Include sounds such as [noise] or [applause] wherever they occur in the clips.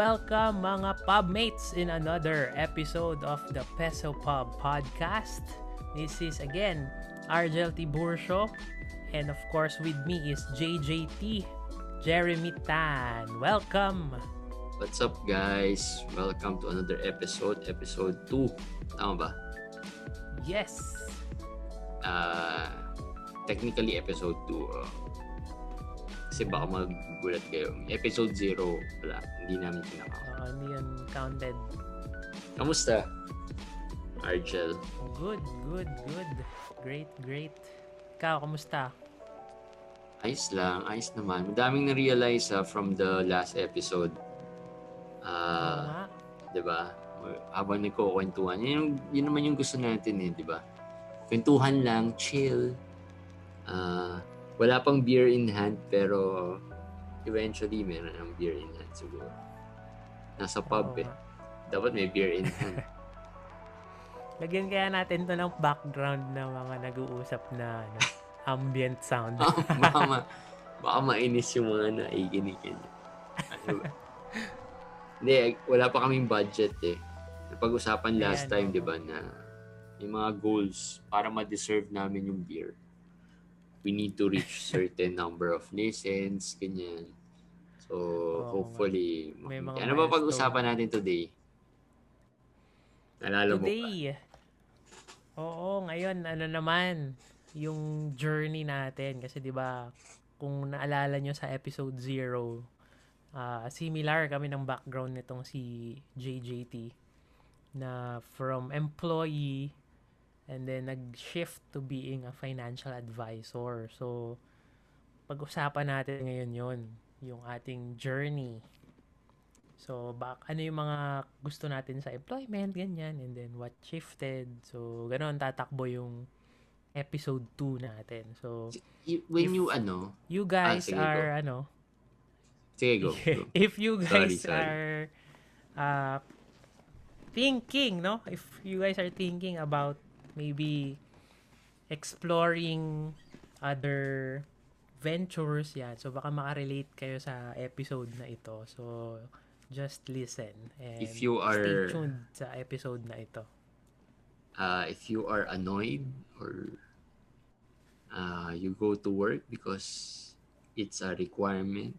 welcome mga pubmates in another episode of the Peso Pub Podcast. This is again Argel Tiburcio and of course with me is JJT, Jeremy Tan. Welcome! What's up guys? Welcome to another episode, episode 2. Tama ba? Yes! Uh, technically episode 2. Uh, kasi baka magugulat kayo. Episode 0, wala. Hindi namin kinakount. Uh, hindi yan counted. Kamusta? Argel. Good, good, good. Great, great. Ikaw, kamusta? Ayos lang, ayos naman. Madaming na-realize uh, from the last episode. Ah, Uh, 'di ba? Habang nagkukwentuhan, yun, yung, yun naman yung gusto natin eh, 'di ba? Kwentuhan lang, chill. Ah, wala pang beer in hand pero eventually meron ng beer in hand siguro. Nasa pub oo eh. Dapat may beer in hand. [laughs] Lagyan kaya natin to ng background na mga nag-uusap na ano, [laughs] ambient sound. Ah, baka, ma, baka mainis yung mga naikinig niya. Ano ba? [laughs] Hindi, wala pa kaming budget eh. Napag-usapan last Ayan, time, oo. di ba, na yung mga goals para ma-deserve namin yung beer. We need to reach certain number of listens, ganyan. So, Oo, hopefully, May mga makita. ano ba pag-usapan natin today? Nalala mo ba? Today, oo, ngayon, ano naman, yung journey natin. Kasi di ba kung naalala nyo sa episode 0, ah, similar kami ng background nitong si JJT na from employee and then nag-shift to being a financial advisor. So, pag-usapan natin ngayon yon yung ating journey So, bak ano yung mga gusto natin sa employment, ganyan, and then what shifted. So, ganoon tatakbo yung episode 2 natin. So, When you, ano, you guys sige, go. are, ano, sige, go. [laughs] go. if you guys Sorry, sorry. are uh, thinking, no? If you guys are thinking about maybe exploring other ventures, yan. So, baka makarelate kayo sa episode na ito. So, just listen. And If you stay are- tuned sa episode na ito. uh, if you are annoyed or uh, you go to work because it's a requirement,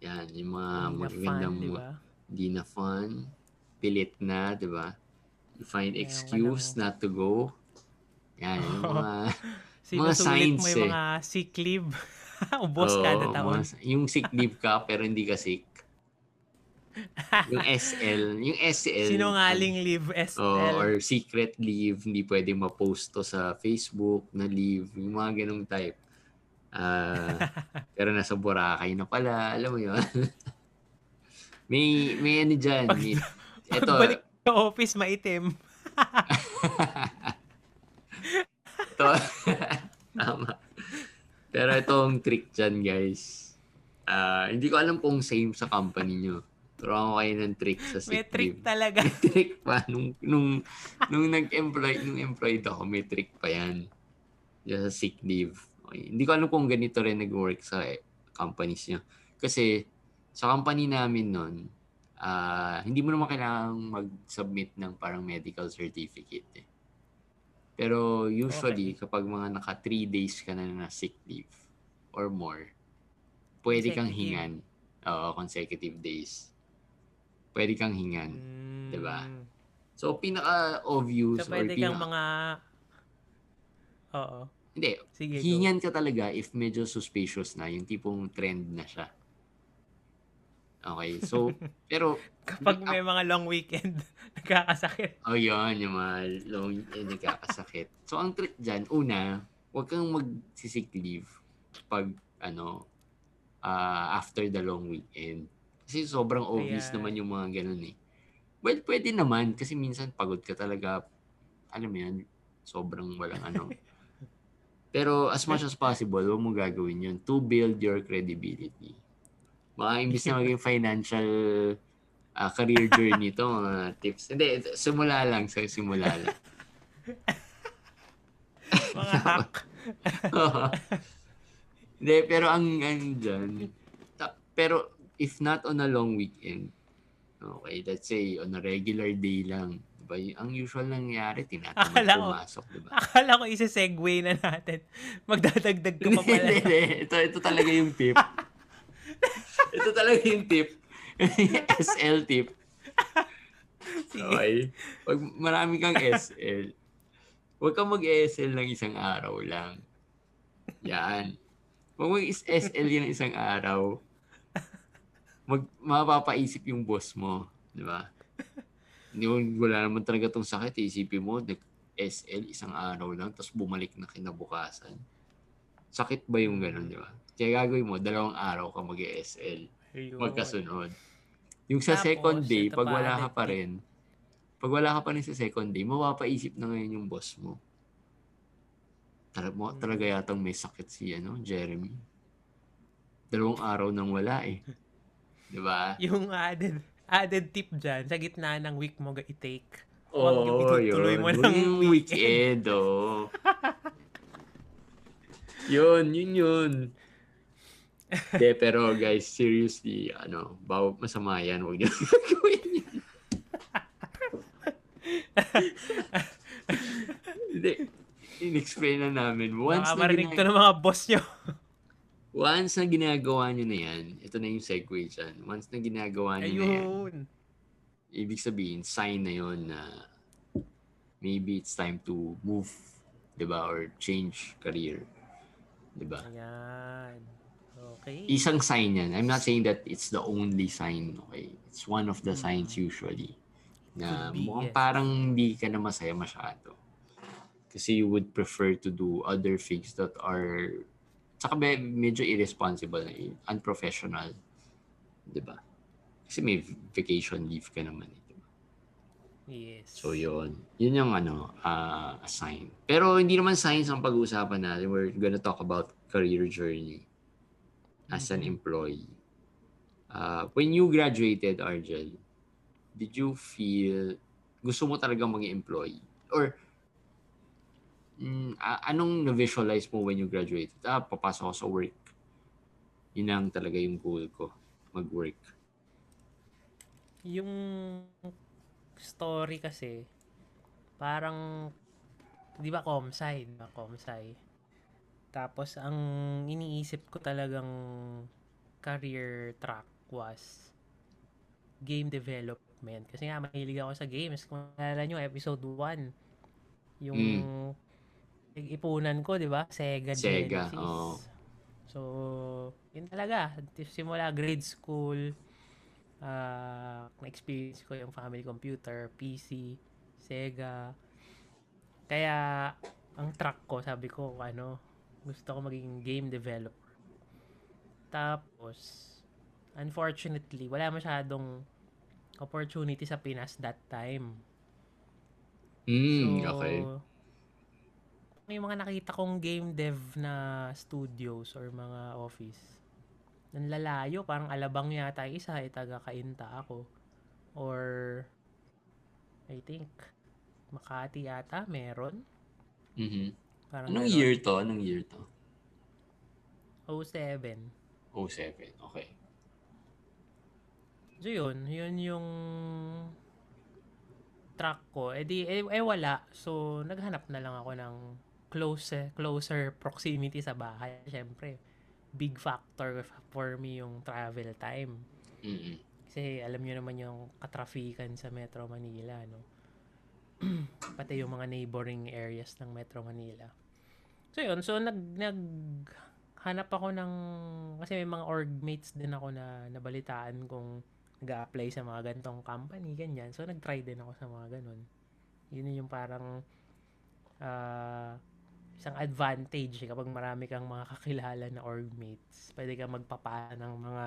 yan, yung mga magagandang mo, di na fun, pilit na, di ba? Find excuse not to go. Yan, yung [laughs] mga, Sinusulit signs mo yung eh. mga sick leave. [laughs] Ubos Oo, kada taon. mga- yung sick leave ka pero hindi ka sick. [laughs] yung SL, yung SL. Sinungaling leave SL. Oh, or secret leave, hindi pwedeng ma-post to sa Facebook na leave, yung mga ganong type. Ah, pero nasa Boracay na pala, alam mo yun. may, may ano dyan. Pag- may, ito, [laughs] office, maitim. [laughs] ito, [laughs] tama. Pero itong trick dyan, guys. Ah, hindi ko alam kung same sa company nyo. Pero ako kayo ng trick sa sick May trick leave. talaga. May trick pa. Nung, nung, nung nag-employ, nung employed ako, may trick pa yan. Diyan sa sick leave. Okay. Hindi ko alam kung ganito rin nag-work sa eh, companies nyo. Kasi, sa company namin nun, ah, hindi mo naman kailangang mag-submit ng parang medical certificate eh. Pero usually, kapag mga naka 3 days ka na na sick leave or more, pwede kang hingan. Oo, consecutive days. Pwede kang hingan. Diba? Mm. So, pinaka-obvious So, or pwede kang pinaka... mga... Oo. Hindi, Sige, go. hingan ka talaga if medyo suspicious na, yung tipong trend na siya. Okay, so, [laughs] pero, Kapag may mga long weekend, [laughs] nagkakasakit. oh yun, yung mga long, eh, nagkakasakit. So, ang trick dyan, una, huwag kang mag-sick leave pag, ano, ah, after the long weekend. Kasi sobrang obvious Kaya- naman yung mga ganun eh. Well, pwede naman, kasi minsan pagod ka talaga, alam mo yan, sobrang walang ano. [laughs] Pero as much as possible, huwag mo gagawin yun to build your credibility. Mga imbis na maging financial ah, career journey to, mga tips. Hindi, simula lang. Sa simula lang. Mga hack. [laughs] Hindi, pero ang, ang dyan, ta- pero if not on a long weekend, Okay, let's say on a regular day lang. Diba? Ang usual nangyayari, tinatamad Akala pumasok, diba? Akala ko isa-segue na natin. Magdadagdag ka pa Hindi, pala. hindi. ito, ito talaga yung tip. [laughs] ito talaga yung tip. [laughs] SL tip. Sige. Okay. Pag marami kang SL, huwag kang mag-SL ng isang araw lang. Yan. Pag mag-SL yun ng isang araw, mag, mapapaisip yung boss mo. Di ba? Hindi mo, wala naman talaga tong sakit. Isipin mo, nag-SL isang araw lang, tapos bumalik na kinabukasan. Sakit ba yung ganun, di ba? Kaya gagawin mo, dalawang araw ka Ayun. magkasunod. Yung sa Tapos, second day, pag pa, wala ka pa rin, pag wala ka pa rin sa second day, mapapaisip na ngayon yung boss mo. Tara, mo, Hmm. talaga yatang may sakit si ano, Jeremy. Dalawang araw nang wala eh. [laughs] Di ba? Yung added added tip dyan, sa gitna ng week mo i-take. Oo, Wag yung itutuloy mo ng Yung weekend, oh. [laughs] yun, yun yun. De, pero guys, seriously, ano, baw masama yan. Huwag niyo [laughs] gagawin yan. Hindi. In-explain na namin. Once Baka na, marinig gina- to ng mga boss nyo. once na ginagawa nyo na yan, ito na yung segue dyan. Once na ginagawa nyo na yan, Ayun. ibig sabihin, sign na yon na maybe it's time to move, di ba? Or change career. Di ba? Ayan. Okay. Isang sign yan. I'm not saying that it's the only sign, okay? It's one of the Mm. signs usually. Na be, mukhang yes. parang hindi ka na masaya masyado. Kasi you would prefer to do other things that are tsaka me- medyo irresponsible, unprofessional. Ba? Kasi may vacation leave ka naman. Eh, di ba? Yes. So, yun. Yun yung ano, ah, a sign. Pero hindi naman signs ang pag-uusapan natin. We're gonna talk about career journey as an Mhm. employee. Uh, when you graduated, Argel, did you feel gusto mo talaga maging employee? Or mm, anong na-visualize mo when you graduated? Ah, papasok ako sa work. Yun ang talaga yung goal ko, mag-work. Yung story kasi, parang, di ba comsci, di ba comsci? Tapos, ang iniisip ko talagang career track was game development. Kasi nga, mahilig ako sa games. Kung naalala nyo, episode 1, yung ipunan ko, di ba? Sega, Sega, Genesis. oo. So, yun talaga. Simula grade school, ah na-experience ko yung family computer, PC, Sega. Kaya, ang track ko, sabi ko, ano, gusto ko maging game developer. Tapos, unfortunately, wala masyadong opportunity sa Pinas that time. Mm, So, okay. may mga nakita kong game dev na studios or mga office. Nanlalayo, parang alabang yata yung isa, eh, taga Kainta ako. Or, I think, Makati yata, meron. Mhm. Parang Anong ganon. year to? Anong year to? 07. 07. Okay. So yun, yun yung track ko. Eh di, eh, eh wala. So, naghanap na lang ako ng close, closer proximity sa bahay. Siyempre, big factor for me yung travel time. mm Kasi alam nyo naman yung katrafikan sa Metro Manila, no? [clears throat] Pati yung mga neighboring areas ng Metro Manila. So yun, so nag, nag hanap ako ng, kasi may mga org mates din ako na nabalitaan kung nag apply sa mga gantong company, ganyan. So nag-try din ako sa mga ganun. Yun yung parang ah, isang advantage eh, kapag marami kang mga [laughs] kakilala na org mates. Pwede ka magpapa ng mga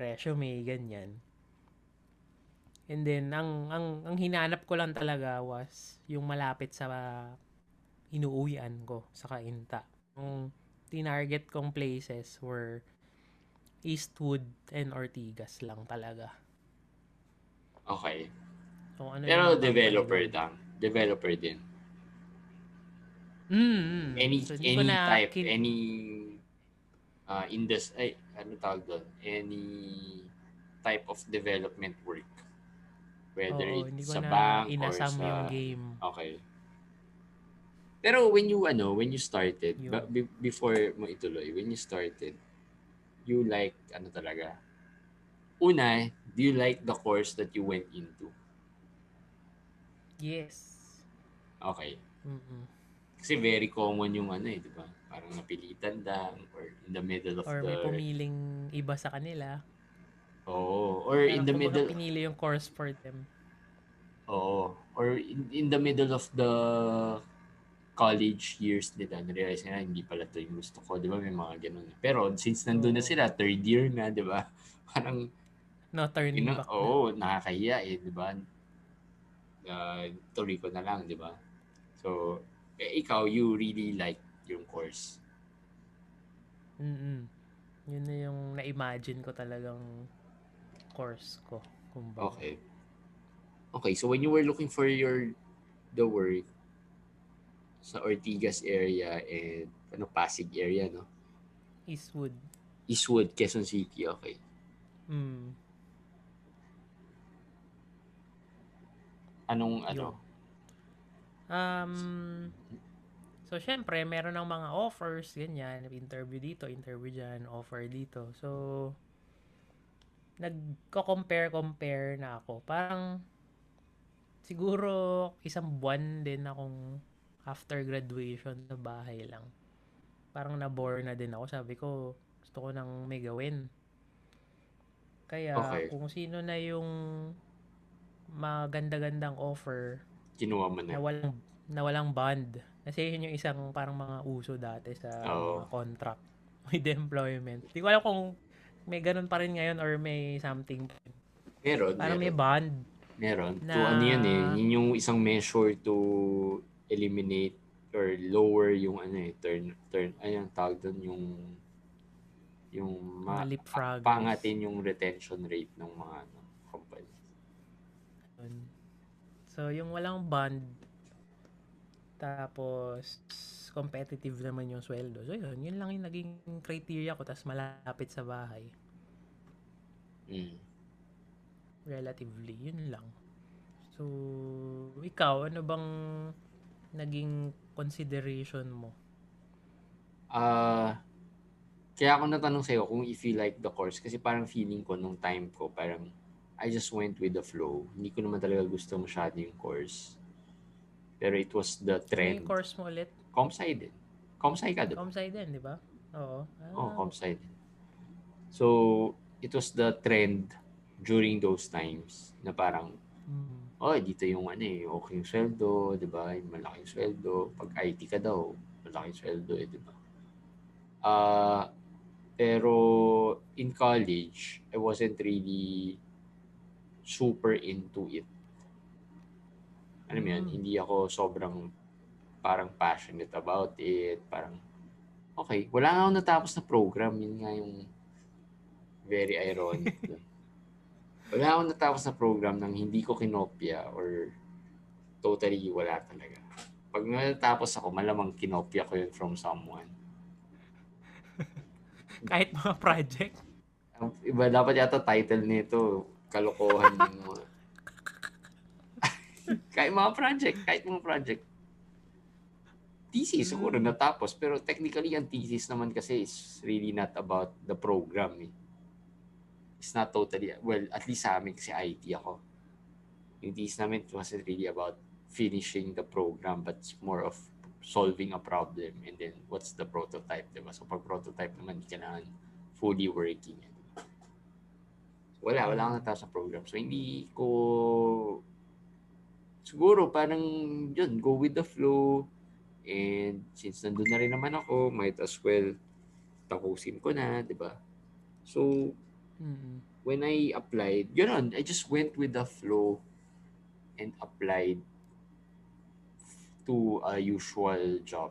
resume, ganyan. And then, ang, ang, ang hinanap ko lang talaga was yung malapit sa inuuwian ko sa Kainta. Yung tinarget kong places were Eastwood and Ortigas lang talaga. Okay. So, ano Pero developer lang. Developer din. Mm. Any So, any na type, kin- any uh, indus ay ano tawag doon? Any type of development work. Whether Oo, it's sa bank or inasam sa... yung game. Okay. Pero when you ano, when you started, ba- be- before mo ituloy, when you started, you like ano talaga? Una, do you like the course that you went into? Yes. Okay. Mm-mm. Kasi very common yung ano eh, di ba? Parang napilitan lang or in the middle of Or the... may pumiling iba sa kanila. Oo. Or in Parang the kumbaga middle... pinili yung course for them. Oo. Or in, in the middle of the college years nila, na-realize nila, hindi pala to yung gusto ko. Di ba? May mga ganun. Pero since nandun na sila, third year na, di ba? [laughs] Parang, No turning you know, back. oo, nakakahiya eh, di ba? Uh, tuloy ko na lang, di ba? So, eh, ikaw, you really like yung course. Mm-mm. Yun na yung na-imagine ko talagang course ko. Kumbaga. Okay. Okay, so when you were looking for your the work sa Ortigas area and ano Pasig area, no? Eastwood. Eastwood, Quezon City, okay. Mm. Anong ano? Um, so, syempre, meron ng mga offers, ganyan. Interview dito, interview dyan, offer dito. So, nagko-compare-compare na ako. Parang, siguro, isang buwan din akong after graduation sa bahay lang. Parang na-bore na din ako. Sabi ko, gusto ko nang may gawin. Kaya, Okay. kung sino na yung maganda-gandang offer, Kinuha mo na na. walang na walang bond. Kasi yun yung isang parang mga uso dati sa mga contract [laughs] with employment. Di ko alam kung may ganun pa rin ngayon or may something. Meron, Parang may meron. bond. Meron. To na- ano yan eh, yun yung isang measure to eliminate or lower yung ano eh, turn, turn, ayun, tawag doon yung yung ma, pangatin yung retention rate ng mga ano, company. So, yung walang bond, tapos competitive naman yung sweldo. So, yun. Yun lang yung naging criteria ko. Tapos malapit sa bahay. Mm. relatively. Yun lang. So, ikaw, ano bang naging consideration mo? Ah, kaya ako natanong sa'yo kung if you like the course kasi parang feeling ko nung time ko parang I just went with the flow. Hindi ko naman talaga gusto masyado yung course. Pero it was the trend. yung course mo ulit? Comsci din. Comsci ka din. Comsci din, di ba? Oo. Ah, Oh, comsci din. So, it was the trend during those times na parang, mm, oh, dito yung ano eh, okay yung sweldo, di ba? Malaking sweldo. Pag IT ka daw, malaking sweldo eh, di ba? Ah, pero in college, I wasn't really super into it. Alam mo yun, Mm. hindi ako sobrang parang passionate about it. Parang, okay, wala nga ako natapos na program. Yun nga yung very ironic. [laughs] wala akong natapos na program nang hindi ko kinopya or totally wala talaga. Pag natapos ako, malamang kinopya ko yun from someone. [laughs] kahit mga project. Iba dapat yata title nito, kalokohan yung mga... [laughs] kahit mga project, kahit mga project. Thesis, siguro Mm. natapos. Pero technically, ang thesis naman kasi is really not about the program. Eh. It's not totally, well, at least sa amin kasi IT ako. Yung thesis namin it wasn't really about finishing the program, but more of solving a problem and then what's the prototype, diba? So pag prototype naman, hindi kailangan fully working. Wala, wala akong natapos sa program. So hindi ko siguro parang yun, go with the flow and since nandun na rin naman ako, might as well tapusin ko na, di ba? So, Mm. when I applied, gano'n, I just went with the flow and applied to a usual job.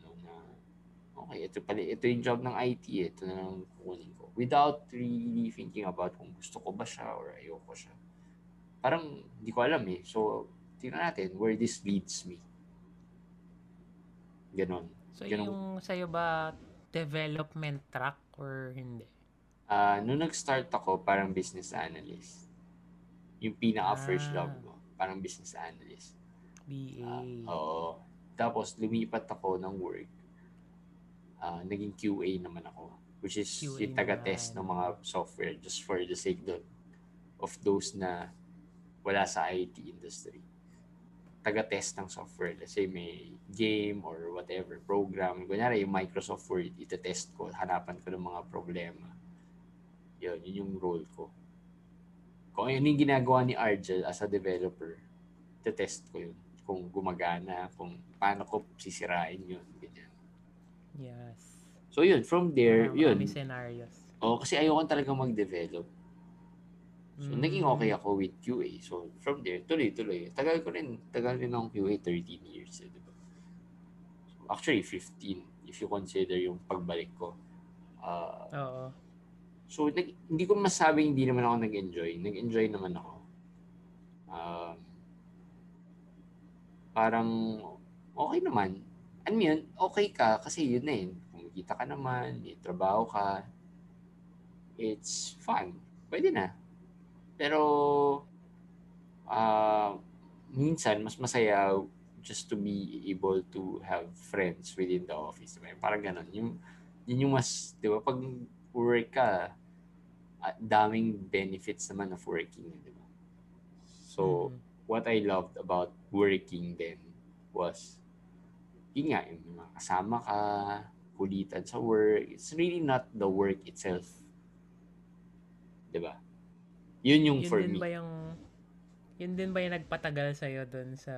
Ano na, okay, ito pala, ito yung job ng IT, ito na lang kukunin ko. Without really thinking about kung gusto ko ba siya or ayoko siya. Parang, hindi ko alam eh. So, tingnan natin where this leads me. Ganon. So, Ganun. yung sa'yo ba development track or hindi? Ah, nung nag-start ako, parang business analyst. Yung pinaka-first Ah. job ko, parang business analyst. BA. Ah, oo. Tapos, lumipat ako ng work. Ah, naging QA naman ako. Which is QA yung taga-test ng mga software just for the sake do- of those na wala sa IT industry. Taga-test ng software. Let's say may game or whatever, program. Kunyari, yung Microsoft Word, ita-test ko, hanapan ko ng mga problema. Yun, yun yung role ko. Kung ano yung ginagawa ni Argel as a developer, ita-test ko yun. Kung gumagana, kung paano ko sisirain yun. Ganyan. Yes. So yun, from there, Mga yun. May scenarios. Oh, kasi ayoko talaga mag-develop. So, Mm. naging okay ako with QA. So, from there, tuloy-tuloy. Tagal ko rin, tagal rin akong QA, 13 years. Eh, di ba? So, actually, 15, if you consider yung pagbalik ko. Ah, Oo. So, nag, hindi ko masabing hindi naman ako nag-enjoy. Nag-enjoy naman ako. Um, parang, okay naman. Ano yun, okay ka kasi yun na yun. Kumikita ka naman, trabaho ka. It's fun. Pwede na. Pero, ah, minsan, mas masaya just to be able to have friends within the office. Parang ganun. Yung, yun yung mas, di ba, pag work ka, ah, daming benefits naman of working. Di ba? So, Mm. what I loved about working then was, yun nga, yung mga kasama ka, kulitan sa work. It's really not the work itself. Di ba? Yun yung yun for din me. ba yung yun din ba yung nagpatagal sa doon sa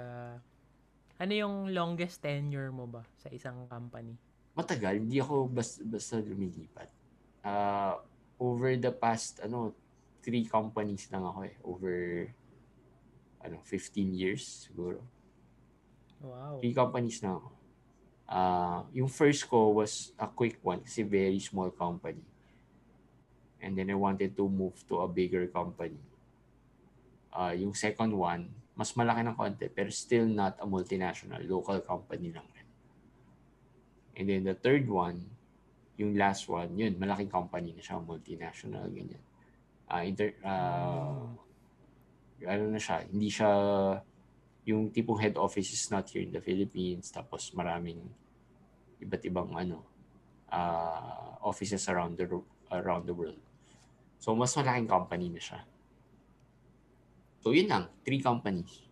ano yung longest tenure mo ba sa isang company? Matagal, hindi ako basta, basta lumilipat. Uh, over the past, ano, three companies lang ako eh. Over, ano, 15 years siguro. Wow. Three companies na ako. Uh, yung first ko was a quick one kasi very small company. And then I wanted to move to a bigger company. Uh, yung second one, mas malaki ng konti pero still not a multinational, local company lang rin. And then the third one, yung last one, yun, malaking company na siya, multinational, ganyan. Uh, inter, uh, ano na siya, hindi siya yung tipong head office is not here in the Philippines tapos maraming iba't ibang ano uh, offices around the ro- around the world. So mas malaking company na siya. So yun lang, three companies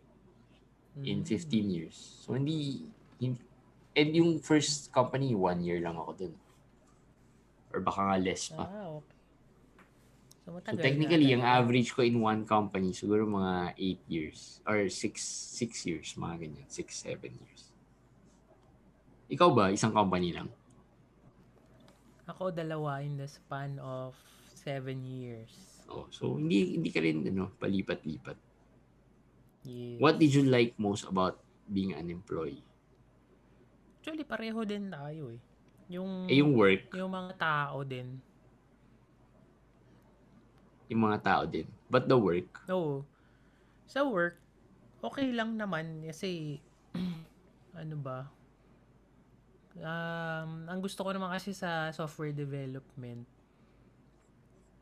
in Mm. 15 years. So hindi, hin- and yung first company, one year lang ako dun. Or baka nga less pa. Ah, okay. So, So technically, talaga. average ko in one company, siguro mga 8 years. Or 6 six years, mga ganyan. 6, 7 years. Ikaw ba, isang company lang? Ako dalawa in the span of seven years. Oh, so hindi hindi ka rin ano, palipat-lipat. Yes. What did you like most about being an employee? Actually, pareho din tayo eh. Yung, Eh yung work, yung mga tao din. yung mga tao din. But the work, Oo. Sa work, okay lang naman kasi [clears throat] ano ba? Um, ang gusto ko naman kasi sa software development,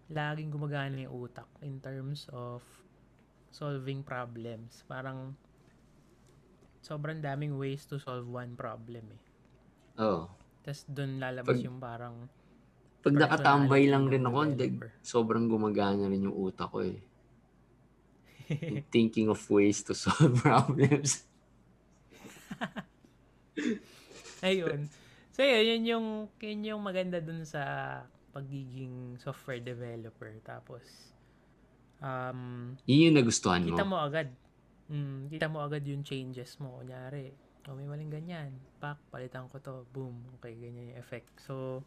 laging gumagana yung utak in terms of solving problems. Parang sobrang daming ways to solve one problem eh. oh, Tapos doon lalabas Pag- yung parang pag nakatambay lang ng rin ako, developer. sobrang gumagana rin yung utak ko eh. [laughs] Thinking of ways to solve [laughs] problems. Ayun. So, yun, yun yung, yun yung maganda dun sa pagiging software developer. Tapos, um, Yun yung nagustuhan mo. kita mo agad. Mm, kita mo agad yung changes mo. Kunyari, oh, may maling ganyan. Pak, palitan ko to. Boom. Okay, ganyan yung effect. So,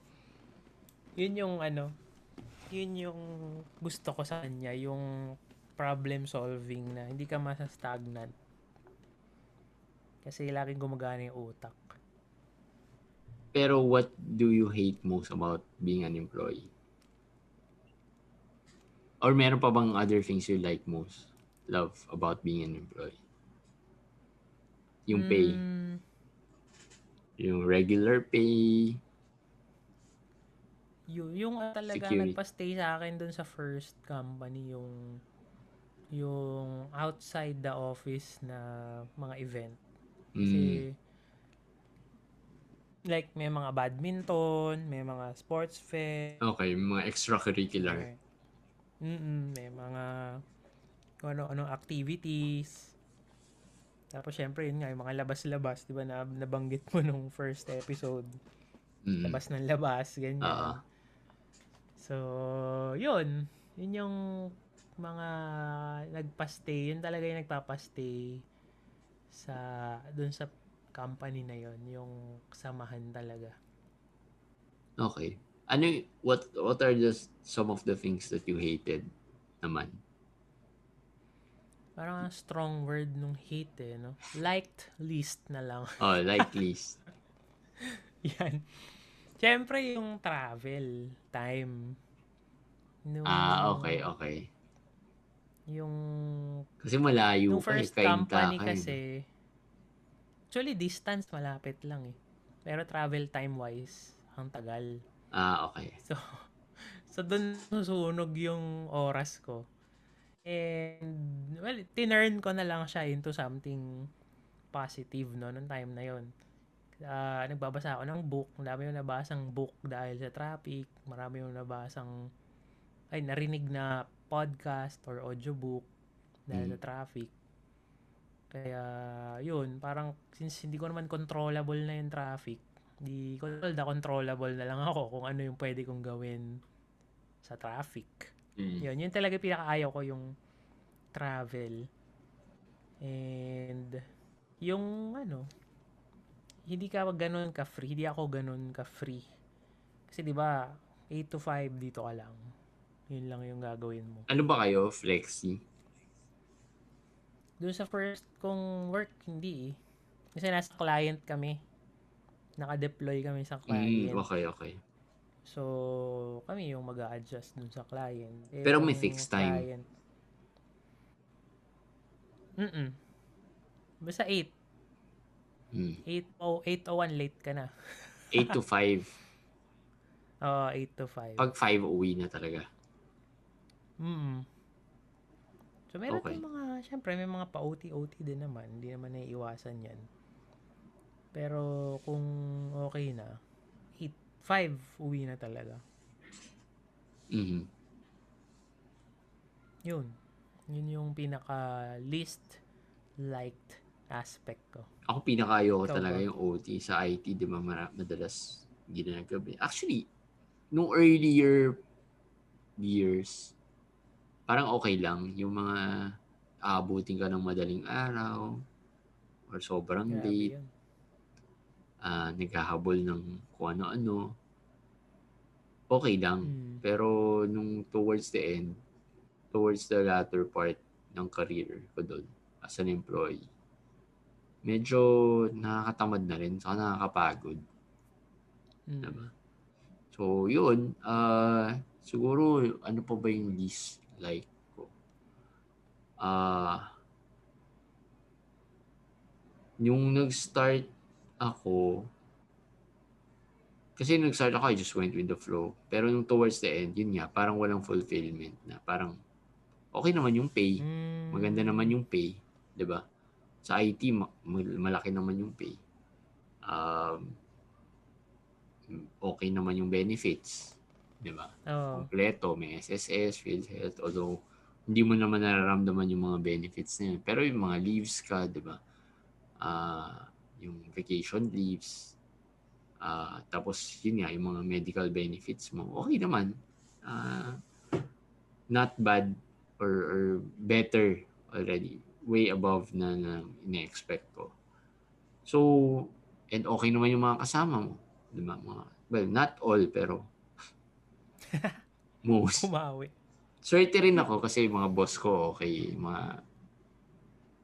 yun yung ano, yun yung gusto ko sa kanya. Yung problem solving na hindi ka masa-stagnant. Kasi laging gumagana yung utak. Pero what do you hate most about being an employee? Or meron pa bang other things you like most? Love about being an employee? Yung pay. Mm, Yung regular pay. Yung, yung talaga Security. nagpa-stay sa akin dun sa first company yung yung outside the office na mga event. Kasi Mm. like may mga badminton, may mga sports fair, Okay, mga extracurricular. may, mm may mga kung ano-anong activities. Tapos syempre yun nga, yung mga labas-labas, di ba, na, nabanggit mo nung first episode. Mm. Labas ng labas, ganyan. Oo. So, yun. Yun yung mga nagpa-stay. Yun talaga yung nagpapa-stay sa, dun sa company na yun. Yung samahan talaga. Okay. Ano what what are just some of the things that you hated naman? Parang ang strong word nung hate eh, no? Liked least na lang. [laughs] Oh, like least. [laughs] Yan. Siyempre yung travel time. Nung, ah, okay, okay. Yung Kasi malayo Nung eh, first kainta company ka kasi, actually distance malapit lang eh. Pero travel time wise, ang tagal. Ah, okay. So, [laughs] so doon susunog yung oras ko. And, well, tinurn ko na lang siya into something positive, no, nung time na yon. Ah, nagbabasa ako ng book. Marami yung nabasang book dahil sa traffic. Marami yung nabasang, ay, narinig na podcast or audiobook dahil Mm. sa traffic. Kaya, yun, parang, since hindi ko naman controllable na yung traffic, di ko na controllable na lang ako kung ano yung pwede kong gawin sa traffic. Mm. Yun, yun talaga pinakaayaw ko yung travel. And yung ano, hindi ka ganun ka free, hindi ako ganun ka free. Kasi 'di ba, 8 to 5 dito ka lang. Yun lang yung gagawin mo. Ano ba kayo? Flexi? Doon sa first kong work, hindi eh. Kasi nasa client kami. Naka-deploy kami sa Mm, client. okay, okay. So, kami yung mag adjust dun sa client. Eh, Pero may fixed time. Client, Mm-mm. Basta 8. Mm. 8 o 801 late ka na. [laughs] 8 to 5. Oo, 8 to 5. Pag 5, uwi na talaga. Mm. So, meron Okay. mga, syempre, may mga pa-OT-OT din naman. Hindi naman naiiwasan yan. Pero, kung okay na, 8, 5, uwi na talaga. Mhm. Yun. Yun yung pinaka least liked aspect ko. Ako pinakayo ko Ikaw talaga ba? yung OT sa IT, di ba madalas ginagabi. Actually, nung earlier years, parang okay lang. Yung mga aabutin ka ng madaling araw or sobrang Grabe late, yun. Ah naghahabol ng kung ano-ano. Okay lang. Mm. Pero nung towards the end, towards the latter part ng career ko doon as an employee, medyo nakakatamad na rin, saka nakakapagod. Mm. Diba? So, yun, ah siguro, ano pa ba yung least like ko? Ah, yung nag-start ako, kasi nag-start ako, I just went with the flow. Pero nung towards the end, yun nga, parang walang fulfillment na parang okay naman yung pay. Mm. Maganda naman yung pay, 'di ba? Sa IT ma- mal- malaki naman yung pay. Um okay naman yung benefits, 'di ba? Oo. Kompleto, may SSS, PhilHealth, although hindi mo naman nararamdaman yung mga benefits na yun. Pero yung mga leaves ka, 'di ba? Ah, yung vacation leaves, ah tapos yun nga, yung mga medical benefits mo, okay naman. Ah, not bad or, or better already. Way above na, na ina-expect ko. So, and okay naman yung mga kasama mo. Di ba? Mga, well, not all, pero [laughs] most. Kumawi. Swerte rin ako kasi yung mga boss ko, okay, yung mga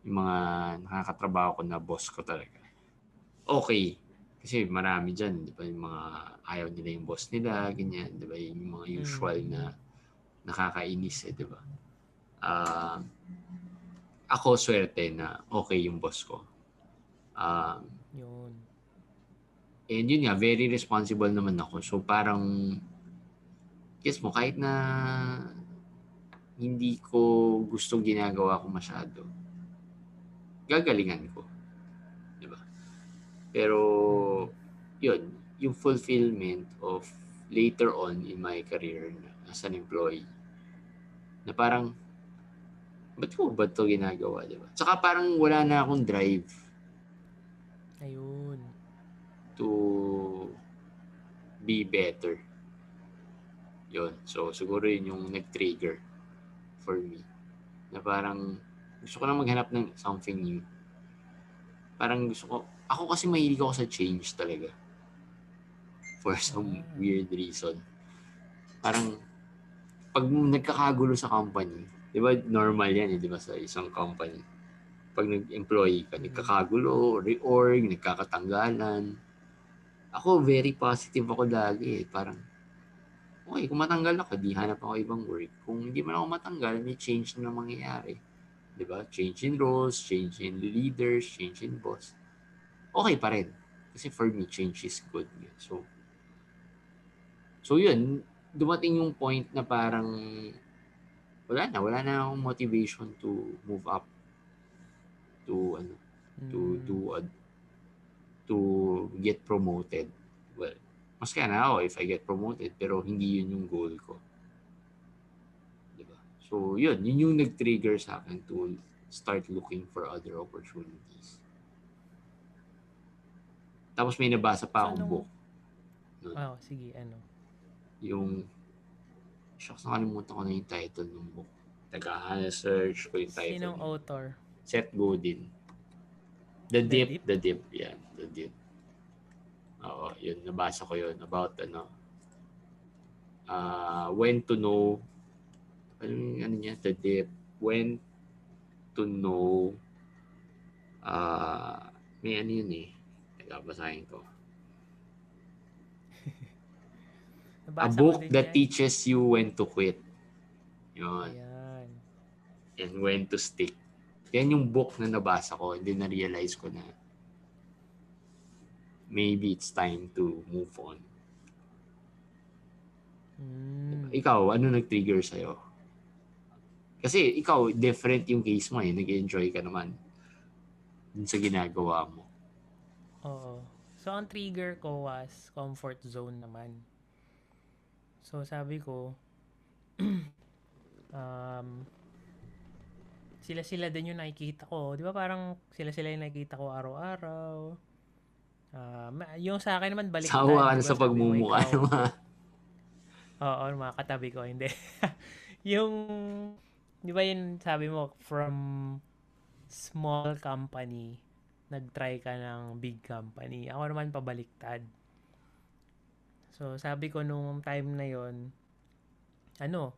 yung mga nakakatrabaho ko na boss ko talaga. Okay. Kasi marami dyan, di ba, yung mga ayaw nila yung boss nila, ganyan, di ba, yung mga usual Mm. na nakakainis eh, di ba? Ah, ako swerte na okay yung boss ko. Ah, Yun. and yun nga, very responsible naman ako. So parang guess mo, kahit na hindi ko gusto ginagawa ko masyado, gagalingan ko. Pero, yun, yung fulfillment of later on in my career as an employee, na parang, ba't ko ba ito ginagawa, di ba? Tsaka parang wala na akong drive Ayun. to be better. Yun. So, siguro yun yung nag-trigger for me. Na parang, gusto ko na maghanap ng something new. Parang gusto ko, ako kasi mahilig ako sa change talaga. For some Ah. weird reason. Parang, pag nagkakagulo sa company, di ba normal yan eh, di ba sa isang company. Pag nag-employee ka, nagkakagulo, reorg, nagkakatanggalan. Ako, very positive ako lagi eh. Parang, okay, kung matanggal ako, di hanap ako ibang work. Kung hindi man ako matanggal, may change na mangyayari. Di ba? Change in roles, change in leaders, change in boss. Okay pa rin. Kasi for me, change is good. So, so yun, dumating yung point na parang wala na, wala na akong motivation to move up to ano, to Mm. to uh, to get promoted. Well, mas kaya na ako if I get promoted pero hindi yun yung goal ko. 'Di ba? So, yun, yun yung nag-trigger sa akin to start looking for other opportunities. Tapos may nabasa pa akong anong- book. Oh, sige, ano. Yung Shucks, nakalimutan ko na yung title ng book. Teka, search ko yung title. Sinong author? Seth Godin. The The Dip, Dip? The Dip, yan, The Dip. Oo, yun, nabasa ko yun about ano, uh, when to know, ano yung ano niya, The Dip, when to know, uh, may ano yun eh, teka, basahin ko. [laughs] A book that yan. teaches you when to quit. Yun. Ayan. and when to stick. Yan yung book na nabasa ko then na-realize ko na maybe it's time to move on. Mm. Ikaw, ano nag-trigger sa'yo? Kasi ikaw, different yung case mo eh. Nag-enjoy ka naman dun sa ginagawa mo. Oo. So, ang trigger ko was comfort zone naman. So, sabi ko, [clears throat] um, sila-sila din yung nakikita ko. Di ba parang sila-sila yung nakikita ko araw-araw. Ma- yung sa akin naman balik Sawa na sa pagmumukha naman. Oo, mga katabi ko, hindi. [laughs] yung, di ba yun sabi mo, from small company, nag-try ka ng big company. Ako naman pabaliktad. So, sabi ko nung time na yon ano,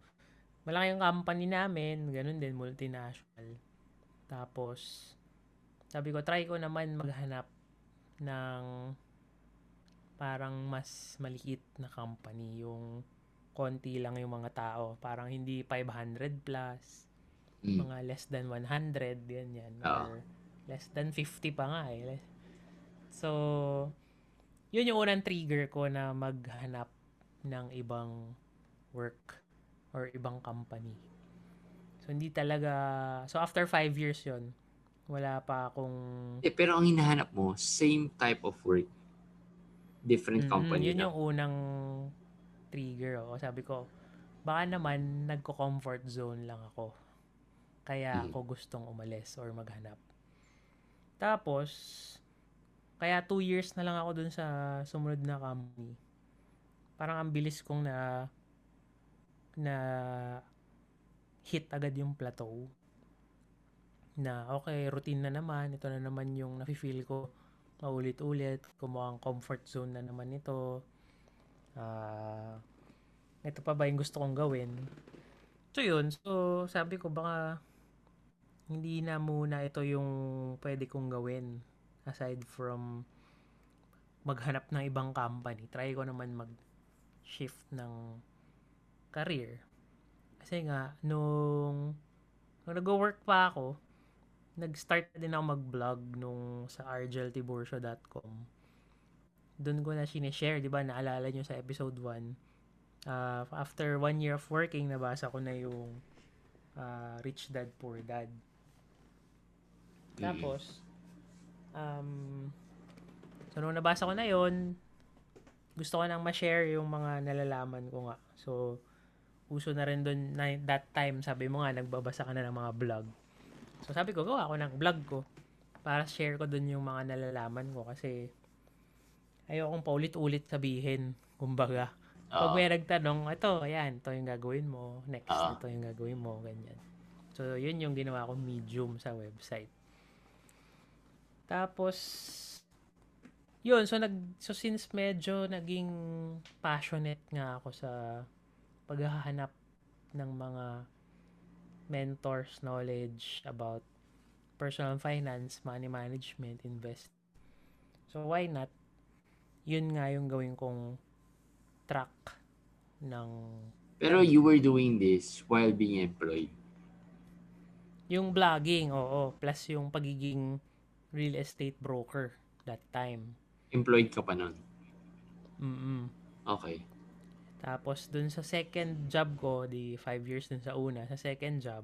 malaki yung company namin, ganun din, multinational. Tapos, sabi ko, try ko naman maghanap ng parang mas maliit na company, yung konti lang yung mga tao. Parang hindi 500 plus, Mm. mga less than 100, ganyan. Oo. Or less than 50 pa nga eh. So, yun yung unang trigger ko na maghanap ng ibang work or ibang company. So, hindi talaga... So, after five years yon wala pa akong... Eh, pero ang hinahanap mo, same type of work. Different Mm, company yun na. yung unang trigger. Oh. Sabi ko, baka naman nagko-comfort zone lang ako. Kaya Mm. ako gustong umalis or maghanap. Tapos, kaya two years na lang ako dun sa sumunod na company. Parang ang bilis kong na na hit agad yung plateau. Na okay, routine na naman. Ito na naman yung nafe-feel ko paulit-ulit. Kumukhang comfort zone na naman ito. Ah, ito pa ba yung gusto kong gawin? So yun, so sabi ko baka hindi na muna ito yung pwede kong gawin aside from maghanap ng ibang company. Try ko naman mag-shift ng career. Kasi nga, nung, nung nag-work pa ako, nag-start na din ako mag-vlog nung sa argeltiborsio.com. Doon ko na sinishare, di ba? Naalala nyo sa episode 1. uh, after one year of working, nabasa ko na yung uh, Rich Dad, Poor Dad. Tapos, um, so nung nabasa ko na yon gusto ko nang ma-share yung mga nalalaman ko nga. So, uso na rin doon na that time, sabi mo nga, nagbabasa ka na ng mga vlog. So, sabi ko, gawa ako ng vlog ko para share ko doon yung mga nalalaman ko kasi ayokong paulit-ulit sabihin, kumbaga. Pag may nagtanong, ito, ayan, ito yung gagawin mo. Next, uh ito yung gagawin mo, ganyan. So, yun yung ginawa kong medium sa website. Tapos, yun, so, nag, so since medyo naging passionate nga ako sa paghahanap ng mga mentors knowledge about personal finance, money management, invest. So, why not? Yun nga yung gawin kong track ng... Pero you were doing this while being employed? Yung vlogging, oo. Plus yung pagiging real estate broker that time. Employed ka pa nun? Mm Okay. Tapos dun sa second job ko, di 5 years dun sa una, sa second job,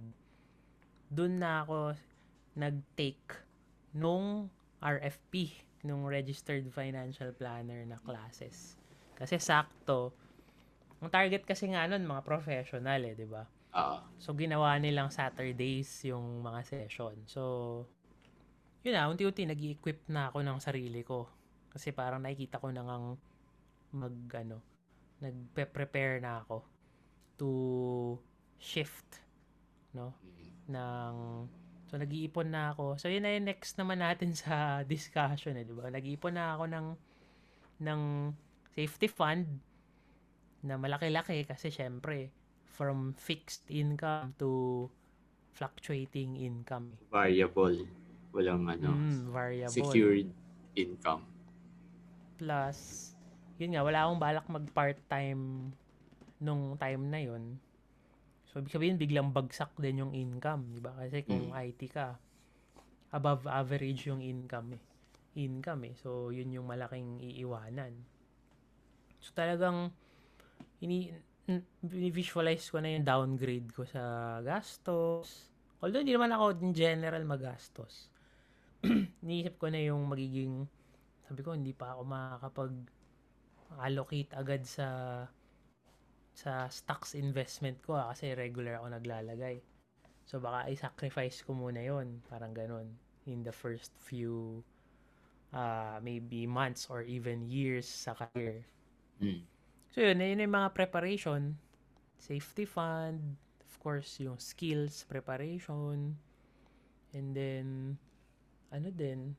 dun na ako nag-take nung RFP, nung Registered Financial Planner na classes. Kasi sakto, ang target kasi nga nun, mga professional eh, di ba? Uh, so, ginawa nilang Saturdays yung mga session. So, yun na, unti-unti nag equip na ako ng sarili ko. Kasi parang nakikita ko na ngang mag, ano, nagpe-prepare na ako to shift, no? Ng, so nag-iipon na ako. So, yun na yung next naman natin [laughs] sa discussion, eh, di ba? Nag-iipon na ako ng, ng safety fund na malaki-laki kasi syempre from fixed income to fluctuating income. Variable. Walang ano, mm, variable. secured income. Plus, yun nga, wala akong balak mag part-time nung time na yun. So, ibig sabihin, biglang bagsak din yung income, di ba? Kasi kung mm. IT ka, above average yung income eh. Income eh. So, yun yung malaking iiwanan. So talagang ini visualize ko na yung downgrade ko sa gastos. Although hindi naman ako in general magastos. [clears throat] Iniisip ko na yung magiging sabi ko hindi pa ako makakapag allocate agad sa sa stocks investment ko ah, kasi regular ako naglalagay. So baka i-sacrifice ko muna yon parang ganun in the first few uh, maybe months or even years sa career. Mm. So yun, yun yung mga preparation, safety fund, of course, yung skills preparation, and then, ano din,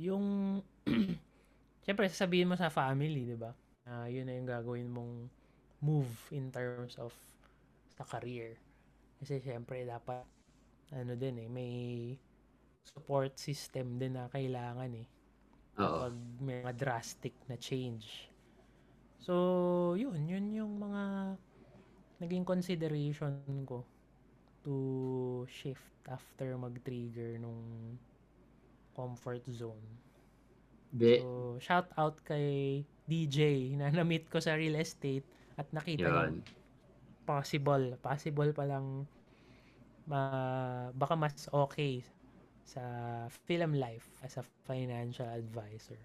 yung, [clears throat] syempre, sasabihin mo sa family, di ba? Uh, yun na yung gagawin mong move in terms of sa career. Kasi syempre, dapat, ano din eh, may support system din na kailangan eh. Oo. Pag may mga drastic na change. So, yun, yun yung mga naging consideration ko to shift after mag-trigger nung comfort zone. Be, so, shout out kay DJ na na-meet ko sa real estate at nakita yun. possible, possible pa lang uh, baka mas okay sa film life as a financial advisor.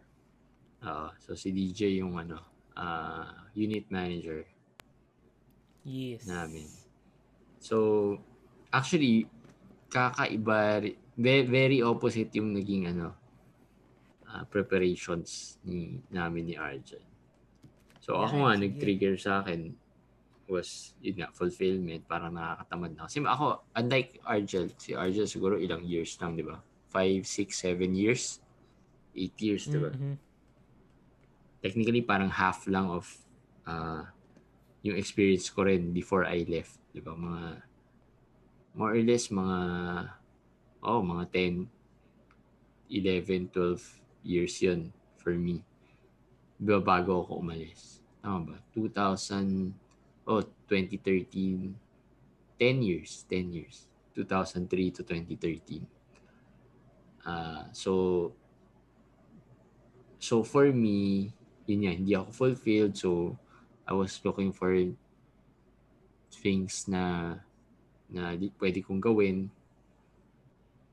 Oo. So, si DJ yung ano, uh, unit manager yes. namin. So, actually, kakaiba, very, opposite yung naging ano, uh, preparations ni namin ni Arjun. So, ako nga, nag-trigger sa akin was, yun nga, fulfillment, parang nakakatamad na. Kasi ako, unlike Argel, si Argel siguro ilang years lang, di ba? 5, 6, 7 years? 8 years, di ba? Mm-hmm technically parang half lang of uh, yung experience ko rin before I left. Di ba? Mga, more or less, mga, oh, mga 10, 11, 12 years yun for me. Di ba, bago ako umalis. Tama ba? 2000, oh, 2013, 10 years, 10 years. 2003 to 2013. Uh, so, so for me, yun nga, hindi ako fulfilled. So, I was looking for things na na pwede kong gawin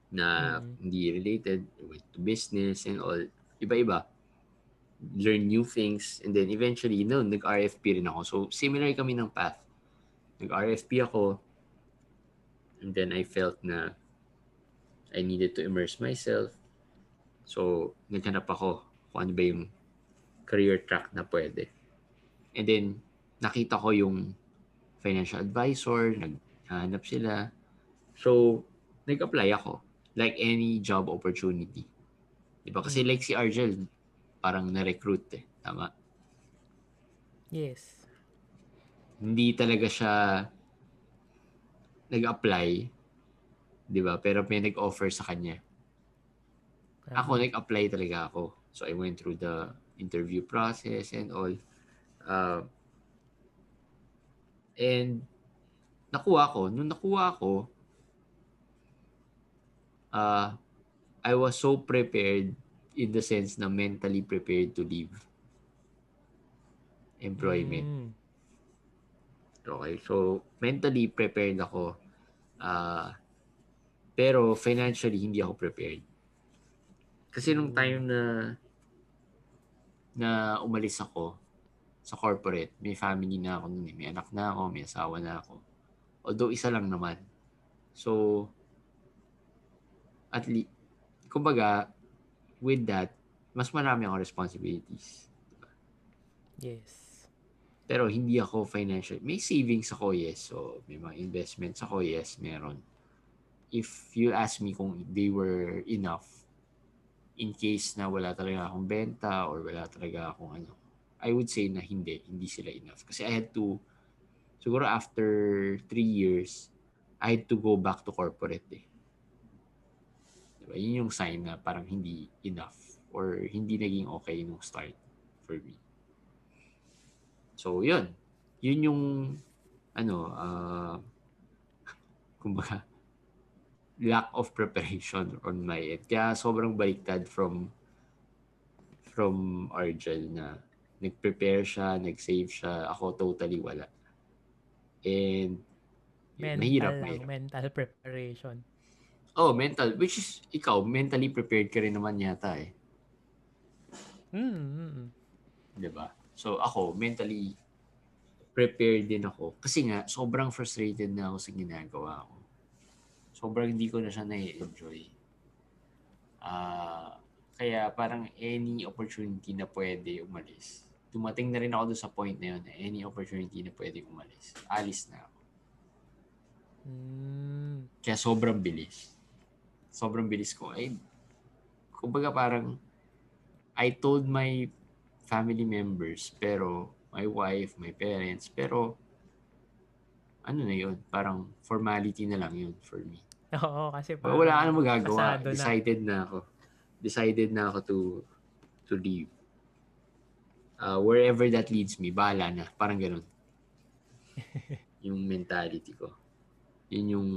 na Mm. hindi related with to business and all. Iba-iba. Learn new things and then eventually, no, nag-RFP rin ako. So, similar kami ng path. Nag-RFP ako and then I felt na I needed to immerse myself. So, naghanap ako kung ano ba yung career track na pwede. And then, nakita ko yung financial advisor, naghahanap sila. So, nag-apply ako. Like any job opportunity. Diba? Kasi like si Argel, parang na-recruit eh. Tama? Yes. Hindi talaga siya nag-apply. Diba? Pero may nag-offer sa kanya. Ako, nag-apply talaga ako. So, I went through the interview process and all. Uh, and, nakuha ko. Nung nakuha ko, uh, I was so prepared in the sense na mentally prepared to leave employment. Mm. Okay, so mentally prepared ako. Ah, pero financially hindi ako prepared. Kasi nung time na na umalis ako sa corporate, may family na ako nun, eh. may anak na ako, may asawa na ako. Although isa lang naman. So at least kumbaga with that, mas marami akong responsibilities. Yes. Pero hindi ako financial. May savings ako, yes. So, may mga investments ako, yes, meron. If you ask me kung they were enough, in case na wala talaga akong benta or wala talaga akong ano, I would say na hindi, hindi sila enough. Kasi I had to, siguro after three years, I had to go back to corporate eh. Diba? Yun yung sign na parang hindi enough or hindi naging okay nung start for me. So, yun. Yun yung, ano, uh, [laughs] kumbaga, lack of preparation on my end. Kaya sobrang baliktad from from Argel na nag-prepare siya, nag-save siya. Ako totally wala. And Mental mahirap, lang, mahirap. mental preparation. Oh, mental. Which is, ikaw, mentally prepared ka rin naman yata eh. Mm, mm, mm. 'di ba? So ako mentally prepared din ako kasi nga sobrang frustrated na ako sa ginagawa ko. Sobrang hindi ko na siya na-enjoy. Ah, kaya parang any opportunity na pwede umalis. Dumating na rin ako doon sa point na yun, na any opportunity na pwede umalis. Alis na ako. Mm. Kaya sobrang bilis. Sobrang bilis ko. Ay, kumbaga parang I told my family members, pero my wife, my parents, pero ano na yun, parang formality na lang yun for me. Oo, kasi Wala parang ka na magagawa. pasado na. Decided na ako. Decided na ako to to leave. Uh, wherever that leads me, bahala na. Parang ganun. [laughs] yung mentality ko. Yun yung